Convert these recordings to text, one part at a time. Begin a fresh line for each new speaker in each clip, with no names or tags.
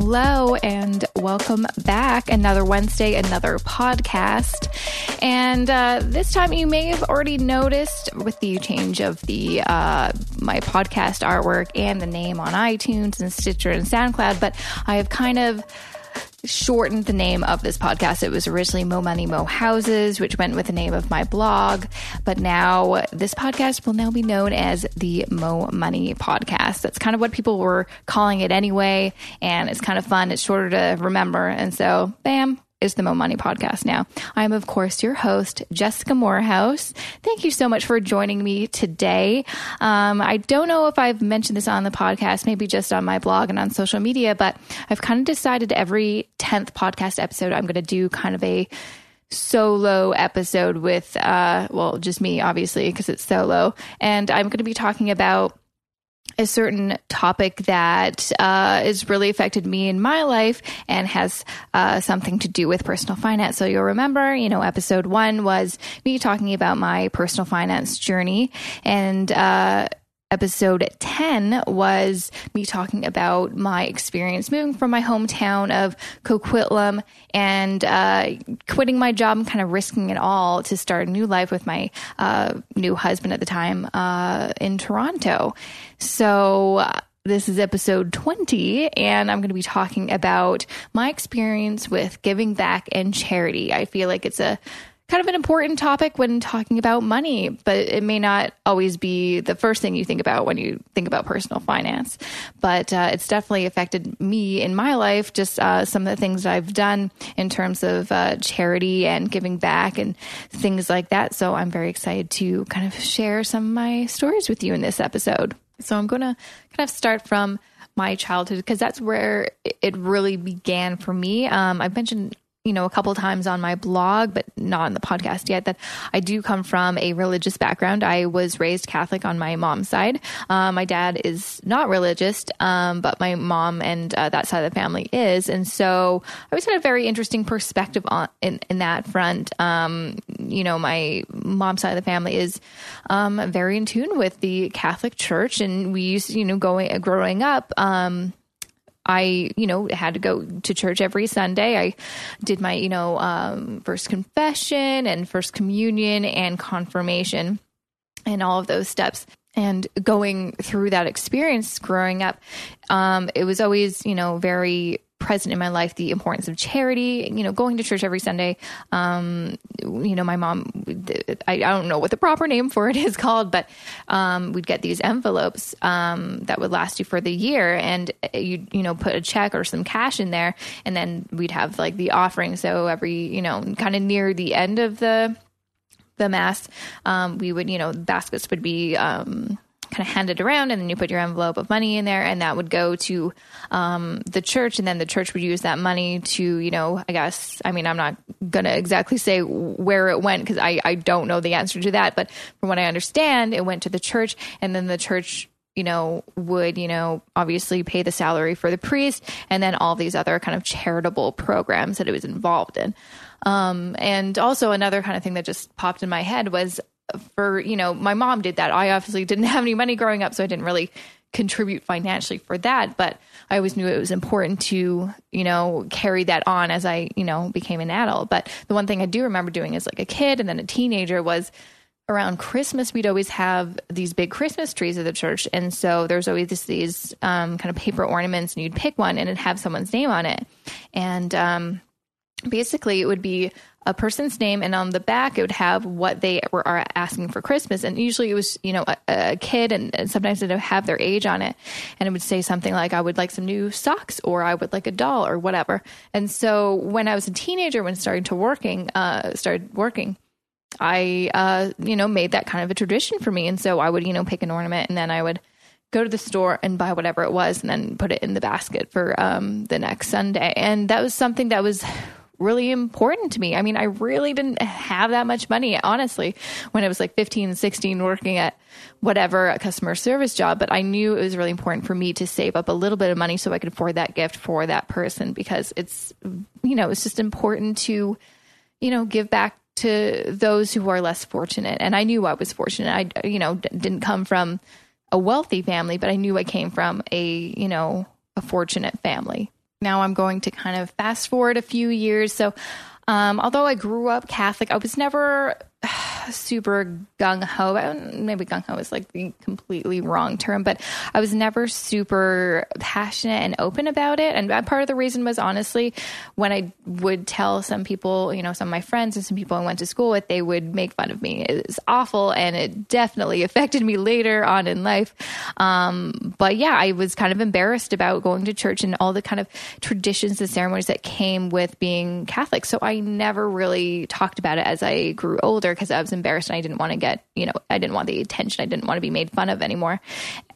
Hello, and welcome back. Another Wednesday, another podcast. And uh, this time, you may have already noticed with the change of the uh, my podcast artwork and the name on iTunes and Stitcher and SoundCloud, but I have kind of shortened the name of this podcast. It was originally Mo Money Mo Houses, which went with the name of my blog, but now this podcast will now be known as the Mo Money Podcast. That's kind of what people were calling it anyway, and it's kind of fun. It's shorter to remember, and so bam, is the Mo Money podcast now. I'm, of course, your host, Jessica Moorhouse. Thank you so much for joining me today. Um, I don't know if I've mentioned this on the podcast, maybe just on my blog and on social media, but I've kind of decided every 10th podcast episode, I'm going to do kind of a solo episode with, uh, well, just me, obviously, because it's solo. And I'm going to be talking about a certain topic that uh, has really affected me in my life and has uh, something to do with personal finance. So you'll remember, you know, episode one was me talking about my personal finance journey, and uh, episode 10 was me talking about my experience moving from my hometown of Coquitlam and uh, quitting my job and kind of risking it all to start a new life with my uh, new husband at the time uh, in Toronto. So, uh, this is episode 20, and I'm going to be talking about my experience with giving back and charity. I feel like it's a kind of an important topic when talking about money, but it may not always be the first thing you think about when you think about personal finance. But uh, it's definitely affected me in my life, just uh, some of the things I've done in terms of uh, charity and giving back and things like that. So I'm very excited to kind of share some of my stories with you in this episode. So I'm going to kind of start from my childhood because that's where it really began for me. Um, I've mentioned you know, a couple times on my blog, but not on the podcast yet, that I do come from a religious background. I was raised Catholic on my mom's side. Uh, my dad is not religious, um, but my mom and uh, that side of the family is. And so I always had a very interesting perspective on in, in that front. Um, you know, my mom's side of the family is um, very in tune with the Catholic Church, and we used, you know, going growing up. Um, I, you know, had to go to church every Sunday. I did my, you know, um, first confession and first communion and confirmation and all of those steps. And going through that experience growing up, um, it was always, you know, very present in my life the importance of charity you know going to church every sunday. Um, you know my mom I, don't know what the proper name for it is called but um, we'd get these envelopes um, that would last you for the year and you you know put a check or some cash in there and then we'd have like the offering. So every you know kind of near the end of the the mass um, we would you know baskets would be um, kind of hand it around and then you put your envelope of money in there and that would go to um, the church and then the church would use that money to you know i guess i mean i'm not gonna exactly say where it went because I, I don't know the answer to that but from what i understand it went to the church and then the church you know would you know obviously pay the salary for the priest and then all these other kind of charitable programs that it was involved in. Um, and also another kind of thing that just popped in my head was for you know my mom did that. I obviously didn't have any money growing up so i didn't really contribute financially for that but i always knew it was important to you know carry that on as i you know became an adult. But the one thing i do remember doing as like a kid and then a teenager was around christmas we'd always have these big christmas trees at the church. And so there's always this, these um, kind of paper ornaments and you'd pick one and it'd have someone's name on it. And um, basically it would be a person's name and on the back it would have what they were are asking for christmas. And usually it was you know a, a kid and, and, sometimes it would have their age on it. And it would say something like i would like some new socks or i would like a doll or whatever. And so when i was a teenager when starting to working uh started working i uh you know made that kind of a tradition for me. And so i would you know pick an ornament and then i would go to the store and buy whatever it was and then put it in the basket for um, the next Sunday. And that was something that was really important to me. I mean, I really didn't have that much money, honestly, when I was like 15, 16, working at whatever a customer service job. But I knew it was really important for me to save up a little bit of money so I could afford that gift for that person because it's, you know, it's just important to, you know, give back to those who are less fortunate. And I knew I was fortunate. I, you know, d- didn't come from a wealthy family, but I knew I came from a, you know, a fortunate family. Now I'm going to kind of fast forward a few years. So, um, although I grew up Catholic, I was never super gung ho. Maybe gung ho is like the completely wrong term, but I was never super passionate and open about it. And part of the reason was honestly when I would tell some people, you know, some of my friends and some people I went to school with, they would make fun of me. It was awful, and it definitely affected me later on in life. Um, but yeah, I was kind of embarrassed about going to church and all the kind of traditions and ceremonies that came with being Catholic. So I never really talked about it as I grew older because I was embarrassed and I didn't want to get, you know, I didn't want the attention. I didn't want to be made fun of anymore.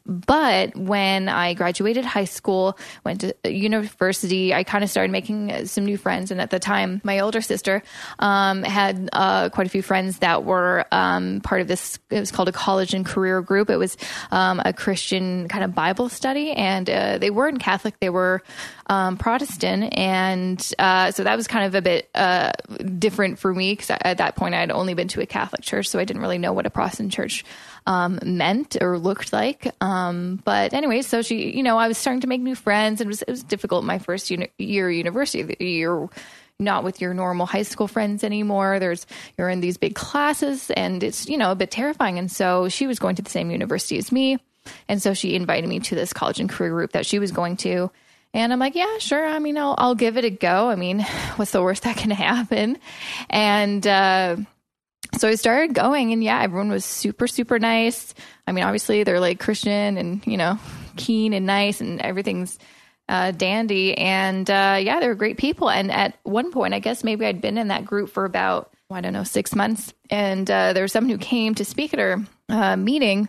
But when I graduated high school, went to university, I kind of started making some new friends. And at the time, my older sister um, had uh, quite a few friends that were um, part of this. It was called a college and career group. It was um, a Christian kind of Bible study, and uh, they weren't Catholic; they were um, Protestant, and uh, so that was kind of a bit uh, different for me because at that point I had only been to a Catholic church, so I didn't really know what a Protestant church um, meant or looked like. Um, but anyway, so she, you know, I was starting to make new friends, and it was it was difficult my first uni- year university You're not with your normal high school friends anymore. There's you're in these big classes and it's, you know, a bit terrifying. And so she was going to the same university as me. And so she invited me to this college and career group that she was going to. And I'm like, yeah, sure. I mean, I'll, I'll give it a go. I mean, what's the worst that can happen? And, uh, so I started going and yeah, everyone was super, super nice. I mean, obviously they're like Christian and, you know, keen and nice and everything's uh, dandy. And uh, yeah, they were great people. And at one point, I guess maybe I'd been in that group for about, I don't know, six months. And uh, there was someone who came to speak at our uh, meeting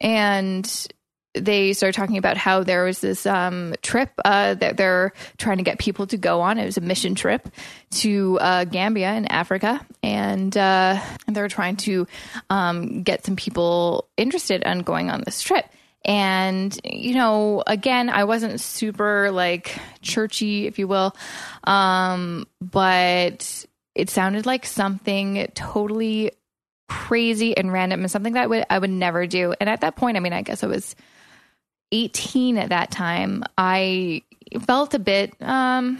and they started talking about how there was this um, trip uh, that they're trying to get people to go on. It was a mission trip to uh, Gambia in Africa, and, uh, they're trying to um, get some people interested in going on this trip. And, you know, again, I wasn't super like churchy, if you will, um, but it sounded like something totally crazy and random and something that I would, I would never do. And at that point, I mean, I guess I was 18 at that time, I felt a bit, um,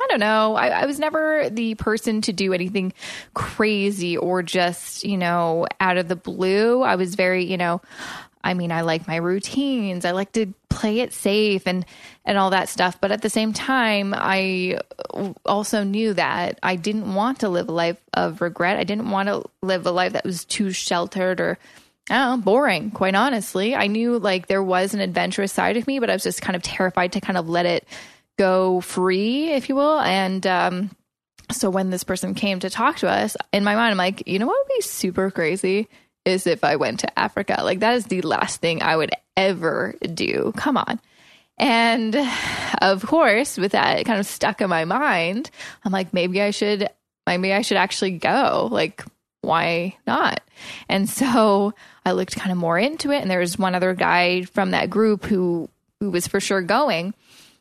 I don't know. I, I, was never the person to do anything crazy or just, you know, out of the blue. I was very, you know, I mean, I like my routines. I like to play it safe and and all that stuff. But at the same time, I also knew that I didn't want to live a life of regret. I didn't want to live a life that was too sheltered or oh, boring, quite honestly. I knew like there was an adventurous side of me, but I was just kind of terrified to kind of let it go free, if you will. And um, so when this person came to talk to us, in my mind, I'm like, you know what would be super crazy is if I went to Africa. Like that is the last thing I would ever do. Come on. And of course, with that kind of stuck in my mind, I'm like, maybe I should, maybe I should actually go. Like, why not? And so I looked kind of more into it. And there was one other guy from that group who, who was for sure going.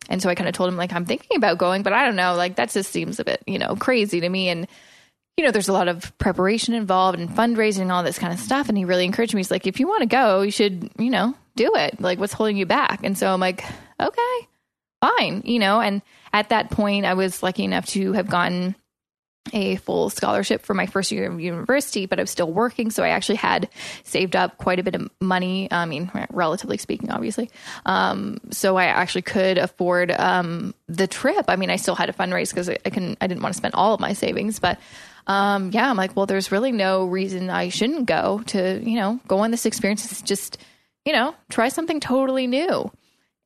And so I kind of told him, like, I'm thinking about going, but I don't know. Like, that just seems a bit, you know, crazy to me. And, you know, there's a lot of preparation involved and fundraising and all this kind of stuff. And he really encouraged me. He's like, if you want to go, you should, you know, do it. Like, what's holding you back? And so I'm like, okay, fine, you know. And at that point, I was lucky enough to have gotten a full scholarship for my first year of university, but I was still working. So I actually had saved up quite a bit of money. I mean, relatively speaking, obviously. Um, so I actually could afford um, the trip. I mean, I still had to fundraise because I, I. I didn't want to spend all of my savings, but um, yeah, I'm like, well, there's really no reason I shouldn't go to, you know, go on this experience. It's Just, you know, try something totally new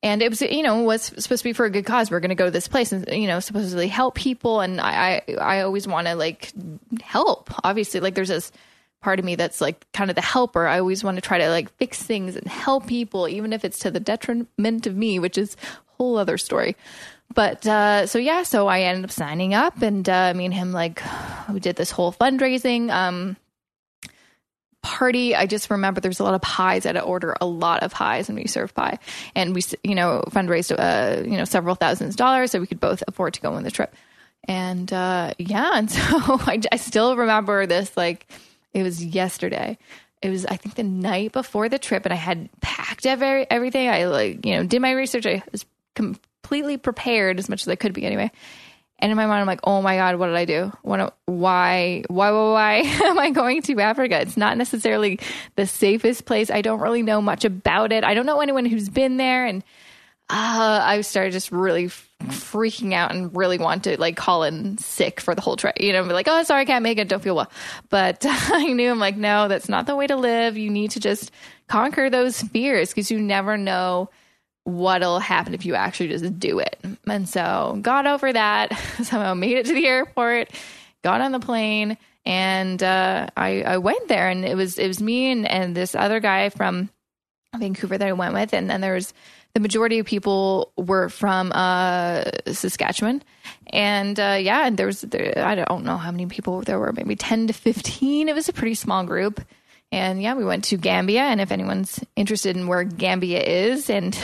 and it was you know was supposed to be for a good cause. We're going to go to this place and you know supposedly help people. And i i, I always want to like help obviously. Like there's this part of me that's like kind of the helper. I always want to try to like fix things and help people even if it's to the detriment of me which is a whole other story. But uh, so yeah so i ended up signing up and uh, me and him like we did this whole fundraising. Um party. I just remember there's a lot of pies. I had to order a lot of pies and we served pie. And we, you know, fundraised, uh, you know, several thousands of dollars so we could both afford to go on the trip. And uh, yeah, and so I, I still remember this like it was yesterday. It was, I think, the night before the trip, and I had packed every, everything. I like, you know, did my research. I was completely prepared as much as I could be anyway. And in my mind, I'm like, oh my God, what did I do? What, why, why, why, am I going to Africa? It's not necessarily the safest place. I don't really know much about it. I don't know anyone who's been there. And uh, I started just really freaking out and really want to like call in sick for the whole trip. You know, be like, oh, sorry, I can't make it. Don't feel well. But I knew I'm like, no, that's not the way to live. You need to just conquer those fears because you never know what'll happen if you actually just do it. And so got over that, somehow made it to the airport, got on the plane, and uh, I, I went there and it was it was me and, and this other guy from Vancouver that I went with, and then there was the majority of people were from uh, Saskatchewan, and uh, yeah, and there was there, I don't know how many people there were, maybe ten to fifteen. It was a pretty small group, and yeah, we went to Gambia. And if anyone's interested in where Gambia is, and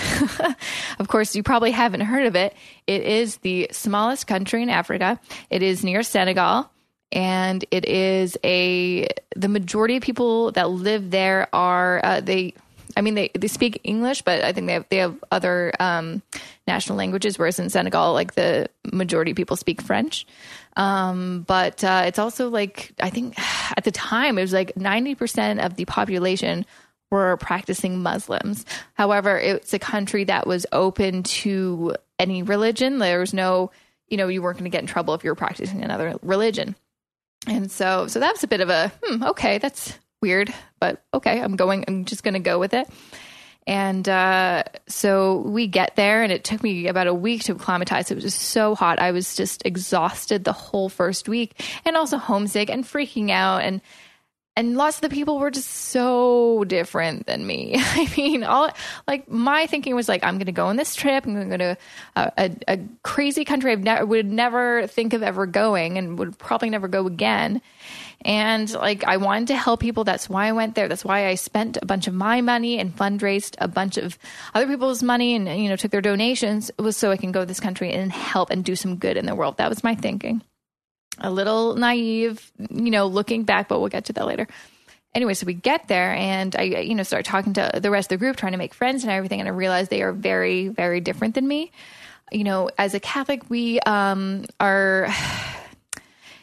of course, you probably haven't heard of it, it is the smallest country in Africa. It is near Senegal. And it is a, the majority of people that live there are, uh, they, I mean, they, they speak English, but I think they have, they have other um, national languages, whereas in Senegal, like the majority of people speak French. Um, but uh, it's also like, I think at the time, it was like 90% of the population were practicing Muslims. However, it's a country that was open to any religion. There was no, you know, you weren't going to get in trouble if you were practicing another religion. And so, so that was a bit of a, hmm, okay, that's weird, but okay, I'm going, I'm just going to go with it. And uh, so we get there, and it took me about a week to acclimatize. It was just so hot. I was just exhausted the whole first week, and also homesick and freaking out. And and lots of the people were just so different than me. I mean, all like my thinking was like, I'm going to go on this trip. I'm going to go to a, a, a crazy country I ne- would never think of ever going, and would probably never go again. And like, I wanted to help people. That's why I went there. That's why I spent a bunch of my money and fundraised a bunch of other people's money and, you know, took their donations was so I can go to this country and help and do some good in the world. That was my thinking. A little naive, you know, looking back, but we'll get to that later anyway, so we get there and I, you know, start talking to the rest of the group, trying to make friends and everything. And I realize they are very, very different than me. You know, as a Catholic, we um, are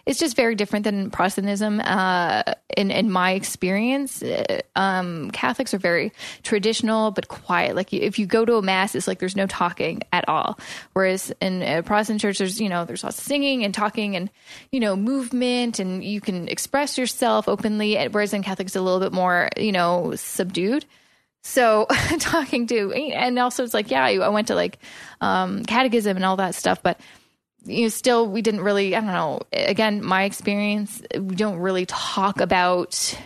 it's just very different than Protestantism. Uh, in in my experience, uh, um, Catholics are very traditional but quiet. Like if you go to a mass, it's like there's no talking at all. Whereas in a Protestant church, there's you know there's lots of singing and talking and you know movement and you can express yourself openly. Whereas in Catholics, a little bit more you know subdued. So talking to and also it's like yeah, I went to like um, catechism and all that stuff, but you know, still we didn't really, I don't know, again, my experience, we don't really talk about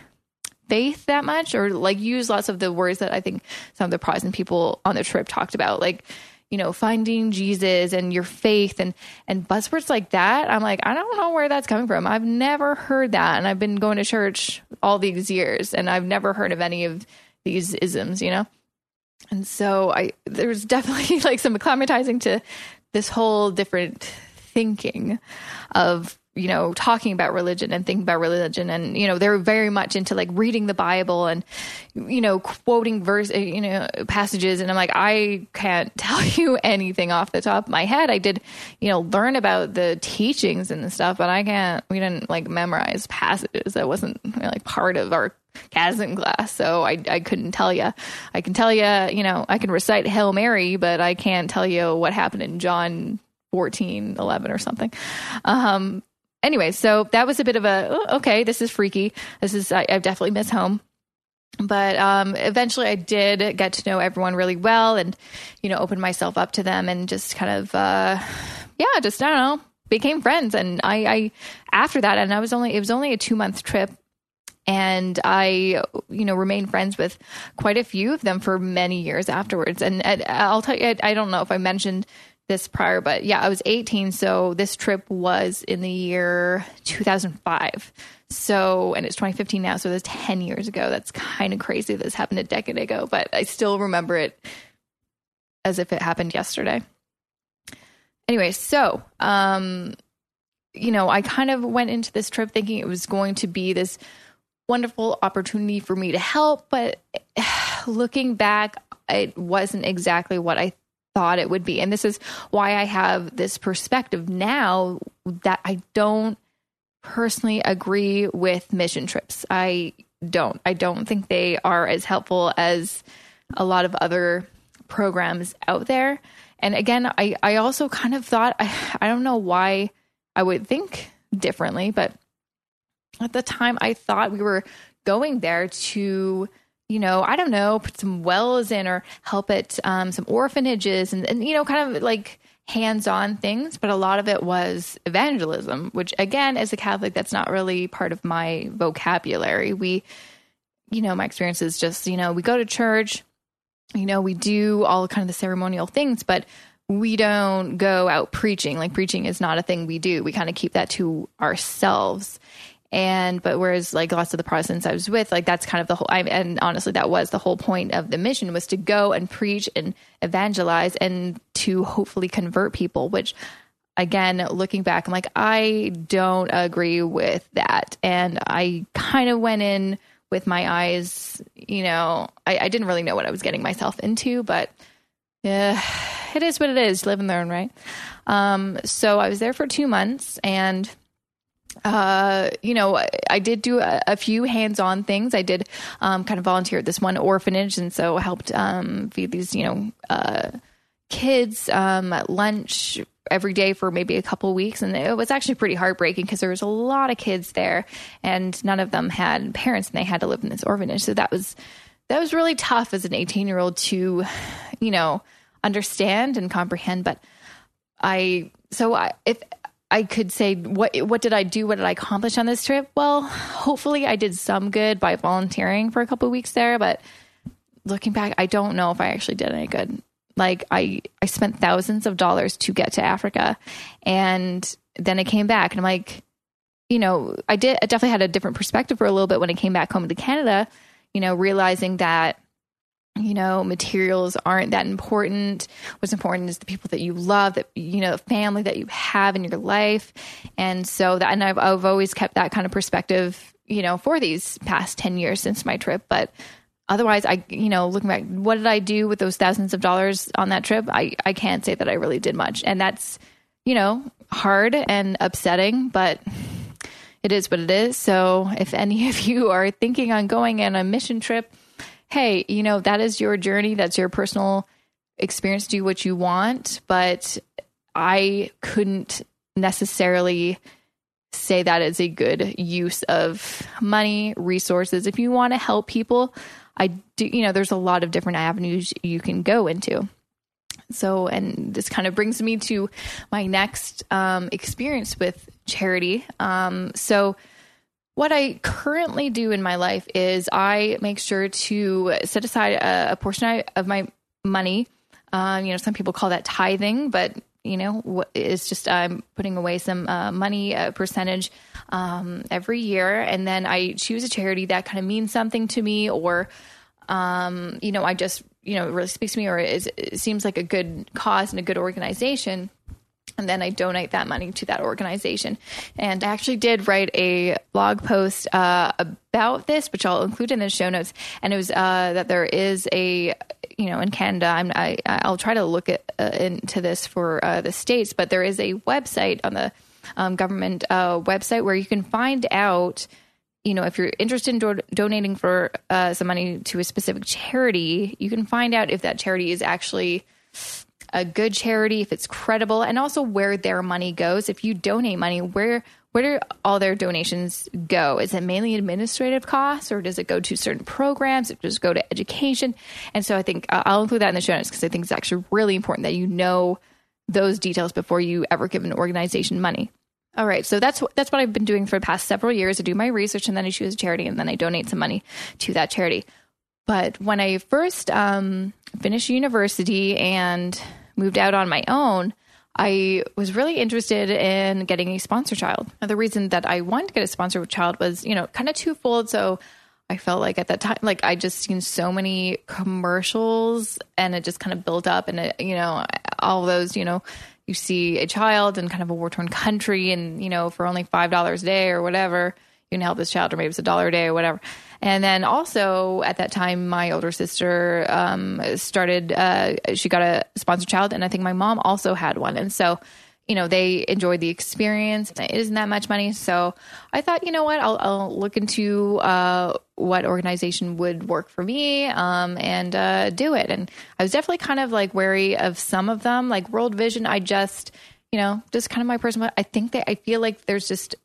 faith that much or like use lots of the words that I think some of the Protestant people on the trip talked about, like, you know, finding Jesus and your faith and and buzzwords like that. I'm like, I don't know where that's coming from. I've never heard that. And I've been going to church all these years and I've never heard of any of these isms, you know? And so I there's definitely like some acclimatizing to this whole different thinking of you know talking about religion and thinking about religion. And you know they're very much into like reading the bible and you know quoting verse uh, you know passages. And i'm like i can't tell you anything off the top of my head. I did you know learn about the teachings and the stuff but i can't we didn't like memorize passages. That wasn't like part of our catechism class so i i couldn't tell you i can tell you you know i can recite hail mary but i can't tell you what happened in john 14, 11 or something. Um, anyway, so that was a bit of a, oh, okay, this is freaky. This is, I, I definitely miss home. But um, eventually I did get to know everyone really well and, you know, open myself up to them and just kind of, uh, yeah, just, I don't know, became friends. And I, I, after that, and I was only, it was only a two month trip and I, you know, remained friends with quite a few of them for many years afterwards. And, I'll tell you, I, don't know if I mentioned this prior, but yeah, I was 18. So this trip was in the year 2005. So, and it's 2015 now. So that's 10 years ago. That's kind of crazy. This happened a decade ago, but I still remember it as if it happened yesterday. Anyway, so, um, you know, I kind of went into this trip thinking it was going to be this wonderful opportunity for me to help, but looking back, it wasn't exactly what I thought it would be. And this is why I have this perspective now that I don't personally agree with mission trips. I don't. I don't think they are as helpful as a lot of other programs out there. And again, I, I also kind of thought, I, I don't know why I would think differently, but at the time I thought we were going there to, you know, I don't know, put some wells in or help at um, some orphanages and, and, you know, kind of like hands on things. But a lot of it was evangelism, which again, as a Catholic, that's not really part of my vocabulary. We, you know, my experience is just, you know, we go to church, you know, we do all kind of the ceremonial things, but we don't go out preaching. Like preaching is not a thing we do. We kind of keep that to ourselves. And but whereas like lots of the Protestants I was with, like that's kind of the whole. I, and honestly, that was the whole point of the mission was to go and preach and evangelize and to hopefully convert people. Which, again, looking back, I'm like I don't agree with that, and I kind of went in with my eyes, you know, I, I didn't really know what I was getting myself into, but yeah, it is what it is. Live and learn, right? Um, so I was there for two months and uh, you know, I did do a, a few hands-on things. I did um, kind of volunteer at this one orphanage, and so helped um, feed these, you know, uh, kids um, at lunch every day for maybe a couple weeks. And it was actually pretty heartbreaking because there was a lot of kids there and none of them had parents and they had to live in this orphanage. So that was that was really tough as an 18 year old to you know understand and comprehend. But i so I, if I could say what what did I do? What did I accomplish on this trip? Well, hopefully I did some good by volunteering for a couple weeks there, but looking back, I don't know if I actually did any good. Like I I spent thousands of dollars to get to Africa and then I came back and I'm like, you know, I did I definitely had a different perspective for a little bit when I came back home to Canada, you know, realizing that you know, materials aren't that important. What's important is the people that you love, that you know, the family that you have in your life. And so that and I've I've always kept that kind of perspective, you know, for these past 10 years since my trip, but otherwise i you know looking back what did i do with those thousands of dollars on that trip i i can't say that i really did much and that's you know hard and upsetting but it is what it is so if any of you are thinking on going on a mission trip hey you know that is your journey that's your personal experience do what you want but i couldn't necessarily say that is a good use of money resources if you want to help people I do, you know, there's a lot of different avenues you can go into. So, and this kind of brings me to my next um, experience with charity. Um, so, what I currently do in my life is I make sure to set aside a, a portion of my money. Um, you know, some people call that tithing, but you know, it's just I'm putting away some uh, money, a percentage um, every year, and then I choose a charity that kind of means something to me, or um, you know, I just you know really speaks to me, or it seems like a good cause and a good organization. And then I donate that money to that organization. And I actually did write a blog post uh, about this, which I'll include in the show notes. And it was uh, that there is a you know, in Canada, I'm, I, I'll try to look at, uh, into this for uh, the states, but there is a website on the um, government uh, website where you can find out, you know, if you're interested in do- donating for uh, some money to a specific charity, you can find out if that charity is actually a good charity, if it's credible, and also where their money goes. If you donate money, where where do all their donations go? Is it mainly administrative costs or does it go to certain programs? It just go to education? And so I think uh, I'll include that in the show notes because I think it's actually really important that you know those details before you ever give an organization money. All right, so that's that's what I've been doing for the past several years. I do my research and then I choose a charity and then I donate some money to that charity. But when I first um, finished university and moved out on my own, I was really interested in getting a sponsor child. Now, the reason that I wanted to get a sponsor child was, you know, kind of twofold. So I felt like at that time, like I just seen so many commercials and it just kind of built up and, it, you know, all those, you know, you see a child in kind of a war torn country and, you know, for only $5 a day or whatever, you can help this child, or maybe it's a dollar a day or whatever. And then also at that time, my older sister um, started, uh, she got a sponsored child, and I think my mom also had one. And so, you know, they enjoyed the experience. It isn't that much money. So I thought, you know what, I'll, I'll look into uh, what organization would work for me um, and uh, do it. And I was definitely kind of like wary of some of them, like World Vision. I just, you know, just kind of my personal, I think that I feel like there's just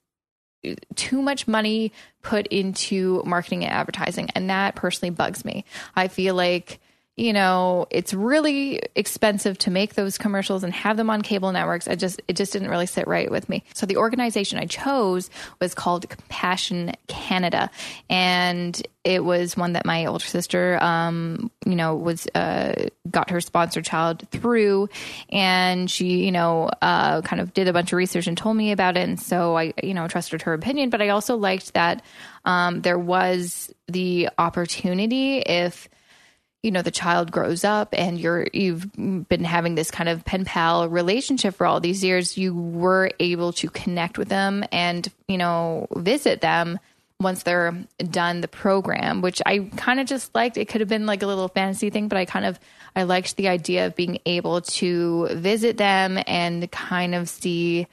too much money put into marketing and advertising. And that personally bugs me. I feel like you know, it's really expensive to make those commercials and have them on cable networks. I just it just didn't really sit right with me. So the organization I chose was called Compassion Canada, and it was one that my older sister, um, you know, was uh, got her sponsored child through, and she, you know, uh, kind of did a bunch of research and told me about it, and so I, you know, trusted her opinion. But I also liked that um, there was the opportunity if you know the child grows up and you're you've been having this kind of pen pal relationship for all these years you were able to connect with them and you know visit them once they're done the program which i kind of just liked. It could have been like a little fantasy thing but i kind of i liked the idea of being able to visit them and kind of see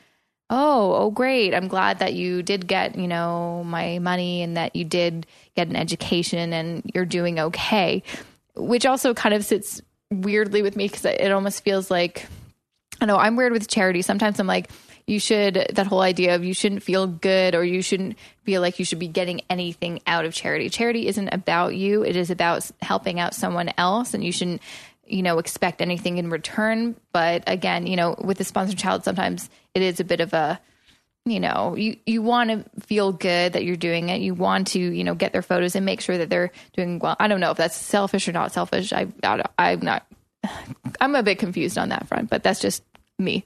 oh oh great i'm glad that you did get you know my money and that you did get an education and you're doing okay which also kind of sits weirdly with me because it almost feels like I know I'm weird with charity. Sometimes I'm like, you should that whole idea of you shouldn't feel good or you shouldn't feel like you should be getting anything out of charity. Charity isn't about you; it is about helping out someone else, and you shouldn't you know expect anything in return. But again, you know, with the sponsored child, sometimes it is a bit of a you know you you want to feel good that you're doing it. You want to you know get their photos and make sure that they're doing well. I don't know if that's selfish or not selfish. I, I i'm not i'm a bit confused on that front but that's just me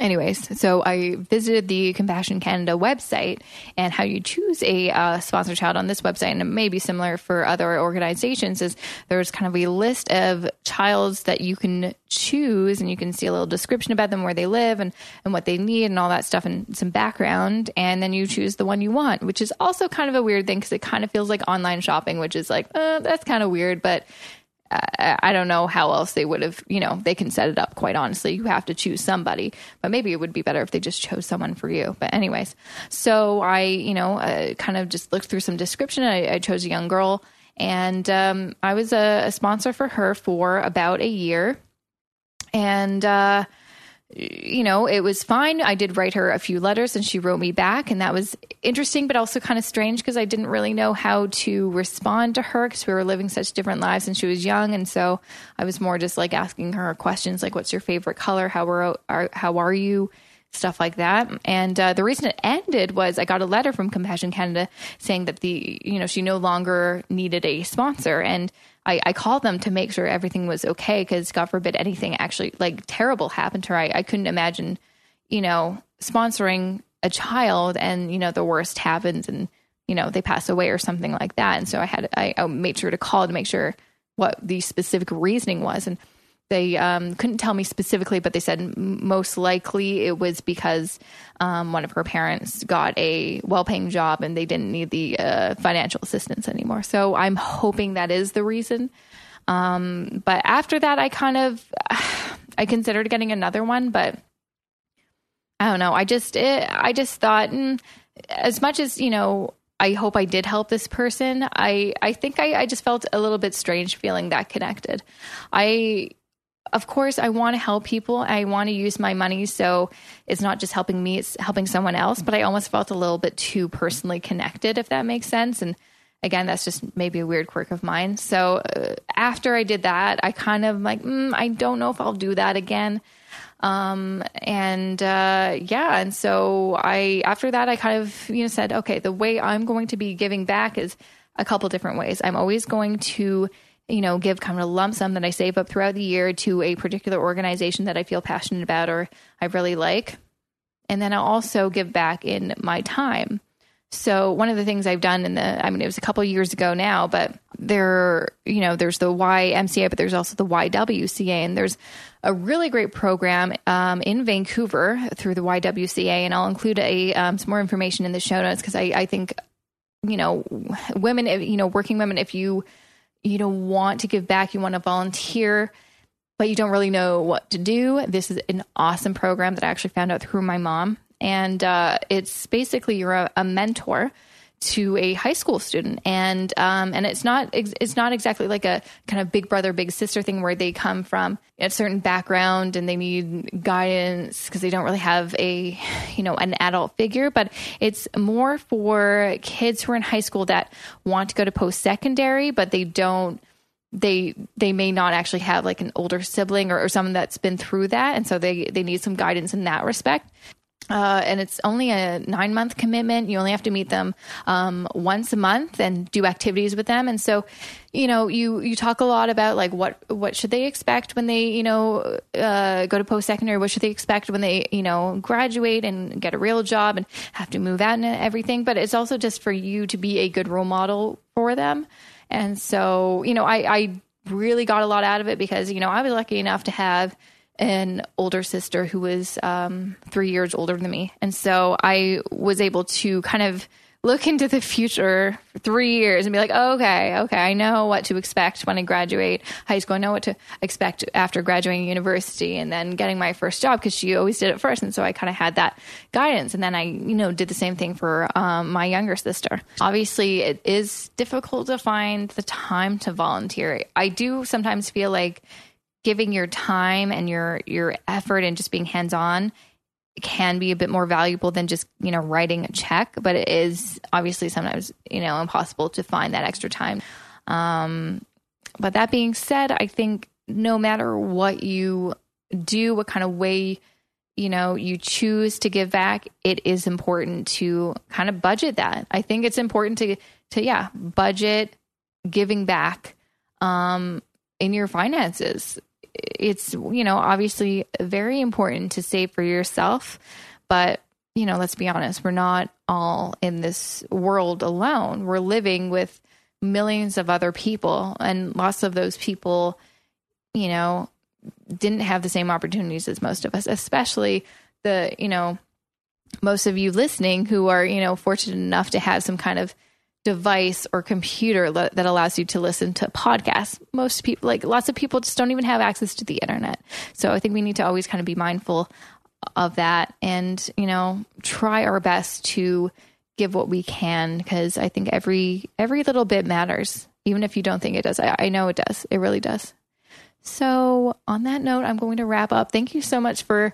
anyways, so I visited the Compassion Canada website and how you choose a uh, sponsor child on this website, and it may be similar for other organizations. Is there's kind of a list of childs that you can choose, and you can see a little description about them, where they live, and and what they need, and all that stuff, and some background, and then you choose the one you want, which is also kind of a weird thing because it kind of feels like online shopping, which is like uh, that's kind of weird, but I don't know how else they would have, you know, they can set it up quite honestly. You have to choose somebody, but maybe it would be better if they just chose someone for you. But, anyways, so I, you know, uh, kind of just looked through some description. I, I chose a young girl and um, I was a, a, sponsor for her for about a year. And, uh, you know, it was fine. I did write her a few letters and she wrote me back. And that was interesting, but also kind of strange because I didn't really know how to respond to her because we were living such different lives and she was young. And so I was more just like asking her questions like, what's your favorite color? How are, are how are you? Stuff like that. And uh, the reason it ended was I got a letter from Compassion Canada saying that the, you know, she no longer needed a sponsor. And I, I called them to make sure everything was okay because God forbid anything actually like terrible happened to her. I, I couldn't imagine, you know, sponsoring a child and you know the worst happens and you know they pass away or something like that. And so I had I, I made sure to call to make sure what the specific reasoning was and they um, couldn't tell me specifically, but they said most likely it was because um, one of her parents got a well paying job and they didn't need the uh, financial assistance anymore. So I'm hoping that is the reason. Um, but after that, I kind of I considered getting another one, but I don't know. I just it, I just thought mm, as much as you know I hope I did help this person. I I think I, I just felt a little bit strange feeling that connected. I of course, I want to help people. I want to use my money so it's not just helping me, it's helping someone else. But I almost felt a little bit too personally connected, if that makes sense. And again, that's just maybe a weird quirk of mine. So uh, after I did that, I kind of like, mm, I don't know if I'll do that again. Um, and uh, yeah, and so I, after that, I kind of, you know, said, okay, the way I'm going to be giving back is a couple different ways. I'm always going to you know, give kind of a lump sum that I save up throughout the year to a particular organization that I feel passionate about or I really like. And then I'll also give back in my time. So one of the things I've done in the, I mean, it was a couple years ago now, but there, you know, there's the YMCA, but there's also the YWCA, and there's a really great program um, in Vancouver through the YWCA, and I'll include a um, some more information in the show notes because I, I think you know, women, you know, working women, if you, you know, want to give back, you want to volunteer, but you don't really know what to do, this is an awesome program that I actually found out through my mom. And uh, it's basically you're a, a mentor to a high school student. And um, and it's not it's not exactly like a kind of big brother big sister thing where they come from a certain background and they need guidance because they don't really have a you know an adult figure. But it's more for kids who are in high school that want to go to post secondary but they don't they they may not actually have like an older sibling or, or someone that's been through that. And so they they need some guidance in that respect uh, and it's only a nine month commitment. You only have to meet them um, once a month and do activities with them. And so, you know, you you talk a lot about like what what should they expect when they you know uh, go to post secondary. What should they expect when they you know graduate and get a real job and have to move out and everything. But it's also just for you to be a good role model for them. And so, you know, I, I really got a lot out of it because you know I was lucky enough to have an older sister who was um, three years older than me. And so I was able to kind of look into the future for three years and be like, oh, okay, okay, I know what to expect when I graduate high school. I know what to expect after graduating university and then getting my first job because she always did it first. And so I kind of had that guidance. And then I, you know, did the same thing for um, my younger sister. Obviously, it is difficult to find the time to volunteer. I do sometimes feel like giving your time and your your effort and just being hands on can be a bit more valuable than just you know writing a check but it is obviously sometimes you know impossible to find that extra time. Um, but that being said i think no matter what you do what kind of way you know you choose to give back it is important to kind of budget that. I think it's important to to yeah budget giving back um in your finances it's you know obviously very important to save for yourself but you know let's be honest we're not all in this world alone. We're living with millions of other people and lots of those people you know didn't have the same opportunities as most of us especially the you know most of you listening who are you know fortunate enough to have some kind of device or computer that allows you to listen to podcasts. Most people, like lots of people, just don't even have access to the internet. So I think we need to always kind of be mindful of that and, you know, try our best to give what we can because I think every every little bit matters, even if you don't think it does. I, I know it does. It really does. So on that note, I'm going to wrap up. Thank you so much for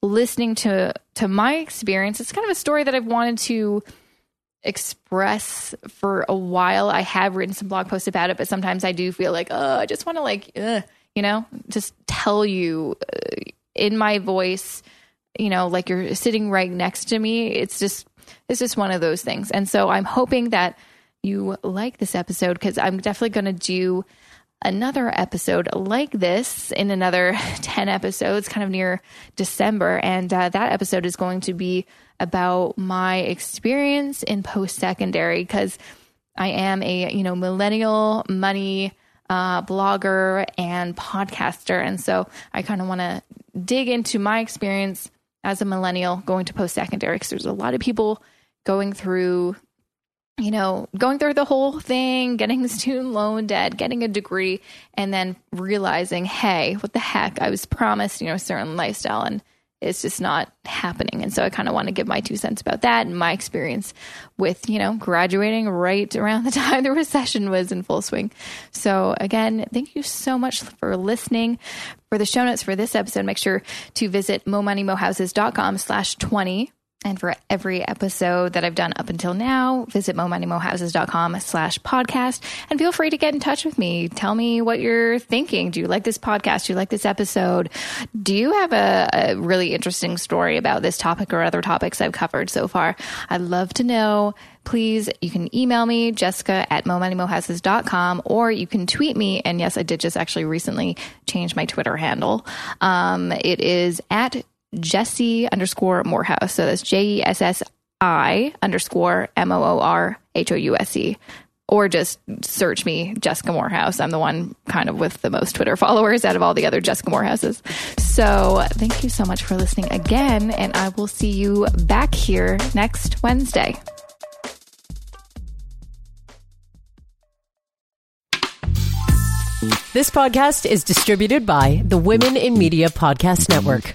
listening to to my experience. It's kind of a story that I've wanted to express for a while. I have written some blog posts about it, but sometimes I do feel like, oh, I just want to like, you know, just tell you uh, in my voice, you know, like you're sitting right next to me. It's just, it's just one of those things. And so I'm hoping that you like this episode because I'm definitely going to do another episode like this in another 10 episodes, kind of near December. And uh, that episode is going to be about my experience in post secondary because I am a, you know, millennial money uh, blogger and podcaster. And so I kind of want to dig into my experience as a millennial going to post secondary because there's a lot of people going through you know, going through the whole thing, getting the student loan debt, getting a degree, and then realizing, hey, what the heck? I was promised, you know, a certain lifestyle and it's just not happening. And so I kind of want to give my two cents about that and my experience with, you know, graduating right around the time the recession was in full swing. So again, thank you so much for listening. For the show notes for this episode, make sure to visit momoneymohouses.com slash 20 and for every episode that I've done up until now, visit momoneymohouses.com slash podcast and feel free to get in touch with me. Tell me what you're thinking. Do you like this podcast? Do you like this episode? Do you have a, a really interesting story about this topic or other topics I've covered so far? I'd love to know please you can email me jessica at momoneymohouses.com or you can tweet me and yes i did just actually recently change my twitter handle um, it is at Jessi underscore Moorhouse. So that's J E S S I underscore M O O R H O U S E. Or just search me, Jessica Moorhouse. I'm the one kind of with the most Twitter followers out of all the other Jessica Moorhouses. So thank you so much for listening again, and I will see you back here next Wednesday.
This podcast is distributed by the Women in Media Podcast Network.